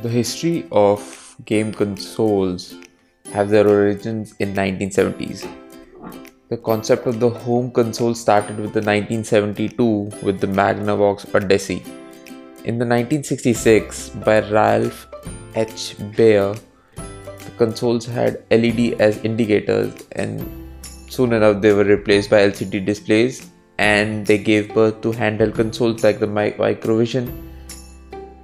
The history of game consoles have their origins in 1970s. The concept of the home console started with the 1972 with the Magnavox Odyssey. In the 1966 by Ralph H. Baer, the consoles had LED as indicators and soon enough they were replaced by LCD displays and they gave birth to handheld consoles like the Microvision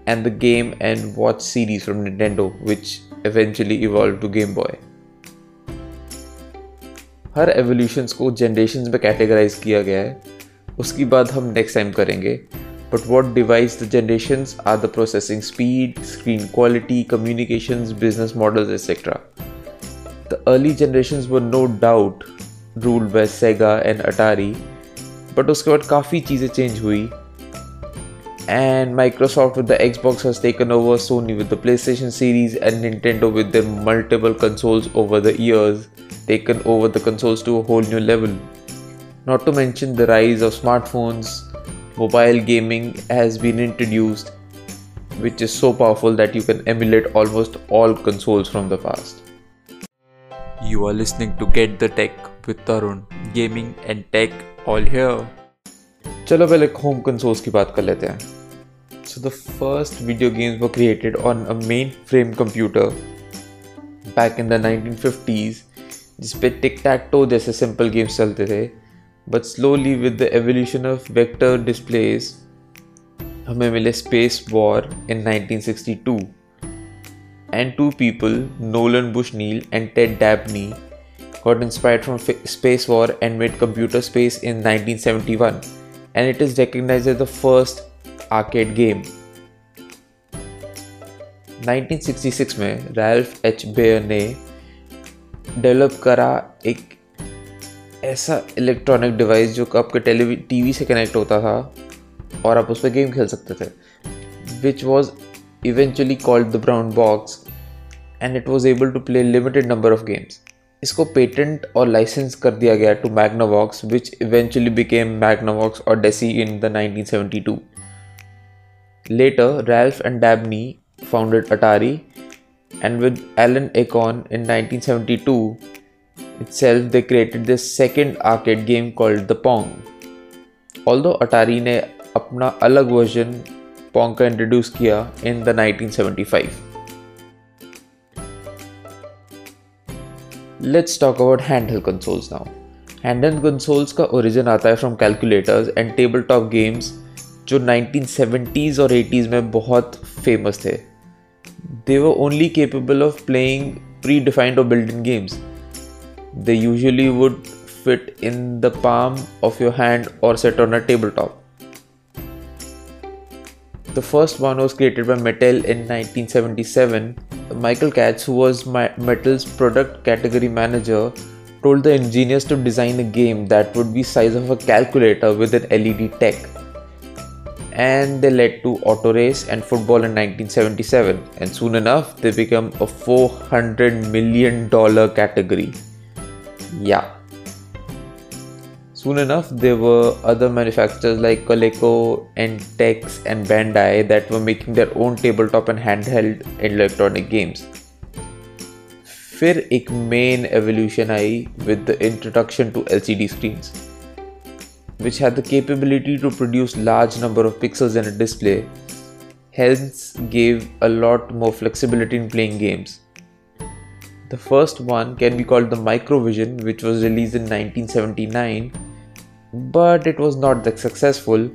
and the Game and Watch series from Nintendo, which eventually evolved to Game Boy. हर evolutions को generations में categorize किया गया है। उसकी बात हम next time करेंगे। But what divides the generations are the processing speed screen quality communications business models etcetera the early generations were no doubt ruled by Sega and Atari but उसके बाद काफ़ी चीज़ें चेंज हुई। and Microsoft with the Xbox has taken over Sony with the PlayStation series and Nintendo with their multiple consoles over the years taken over the consoles to a whole new level. Not to mention the rise of smartphones, mobile gaming has been introduced which is so powerful that you can emulate almost all consoles from the past. You are listening to Get the Tech with Tarun, gaming and tech all here. चलो पहले home consoles की बात कर लेते हैं So the first video games were created on a mainframe computer back in the 1950s जिस पे tic tac toe जैसे सिंपल गेम्स चलते थे but slowly with the evolution of vector displace हमें मिले space war in 1962 and two people, Nolan Bushnell and Ted Dabney, got inspired from Space War and made Computer Space in 1971, and it is recognized as the first arcade game 1966 में Ralph H Baer ने develop करा एक ऐसा electronic device जो कि आपके टेलीवी TV से connect होता था और आप उस पर गेम खेल सकते थे which was eventually called the brown box and it was able to play limited number of games इसको पेटेंट और लाइसेंस कर दिया गया to Magnavox which eventually became Magnavox और deci in the 1972 Later, Ralph and Dabney founded Atari, and with Alan Alcorn in 1972 itself, they created their second arcade game called The Pong. Although Atari ne apna alag version Pong ka introduce kiya in the 1975. Let's talk about handheld consoles now. Handheld consoles ka origin aata hai from calculators and tabletop games जो 1970s और 80s में बहुत famous थे दे were only capable of playing pre defined और build in games they usually would fit in the palm of your hand or set on a tabletop. The first one was created by Mattel in 1977. Michael Katz, who was Mattel's product category manager, told the engineers to design a game that would be size of a calculator with an LED tech and they led to auto race and football in 1977 and soon enough they became a 400 million dollar category yeah soon enough there were other manufacturers like Coleco and Tex and Bandai that were making their own tabletop and handheld electronic games फिर एक main evolution I with the introduction to LCD screens which had the capability to produce large number of pixels in a display, hence gave a lot more flexibility in playing games. The first one can be called the Microvision, which was released in 1979, but it was not that successful.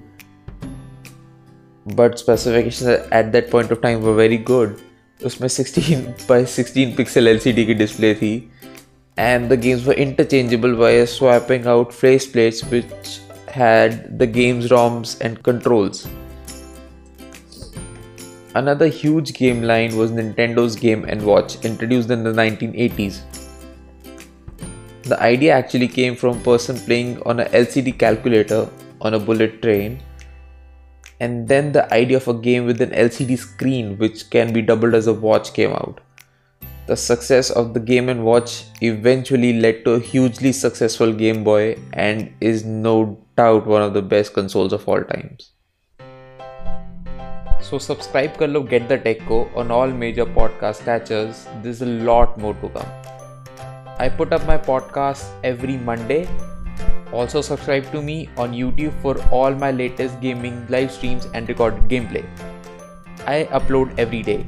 But specifications at that point of time were very good. उसमें 16 by 16 pixel LCD की display थी and the games were interchangeable via swapping out faceplates which had the game's ROMs and controls. Another huge game line was Nintendo's Game & Watch, introduced in the 1980s. The idea actually came from a person playing on a LCD calculator on a bullet train and then the idea of a game with an LCD screen which can be doubled as a watch came out. The success of the Game & Watch eventually led to a hugely successful Game Boy and is no doubt one of the best consoles of all times. So subscribe कर लो Get the Tech को on all major podcast catchers. There's a lot more to come. I put up my podcast every Monday. Also subscribe to me on YouTube for all my latest gaming live streams and recorded gameplay. I upload every day.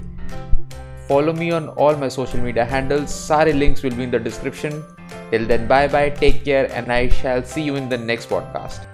Follow me on all my social media handles. Sare links will be in the description. Till then, bye bye, take care, and I shall see you in the next podcast.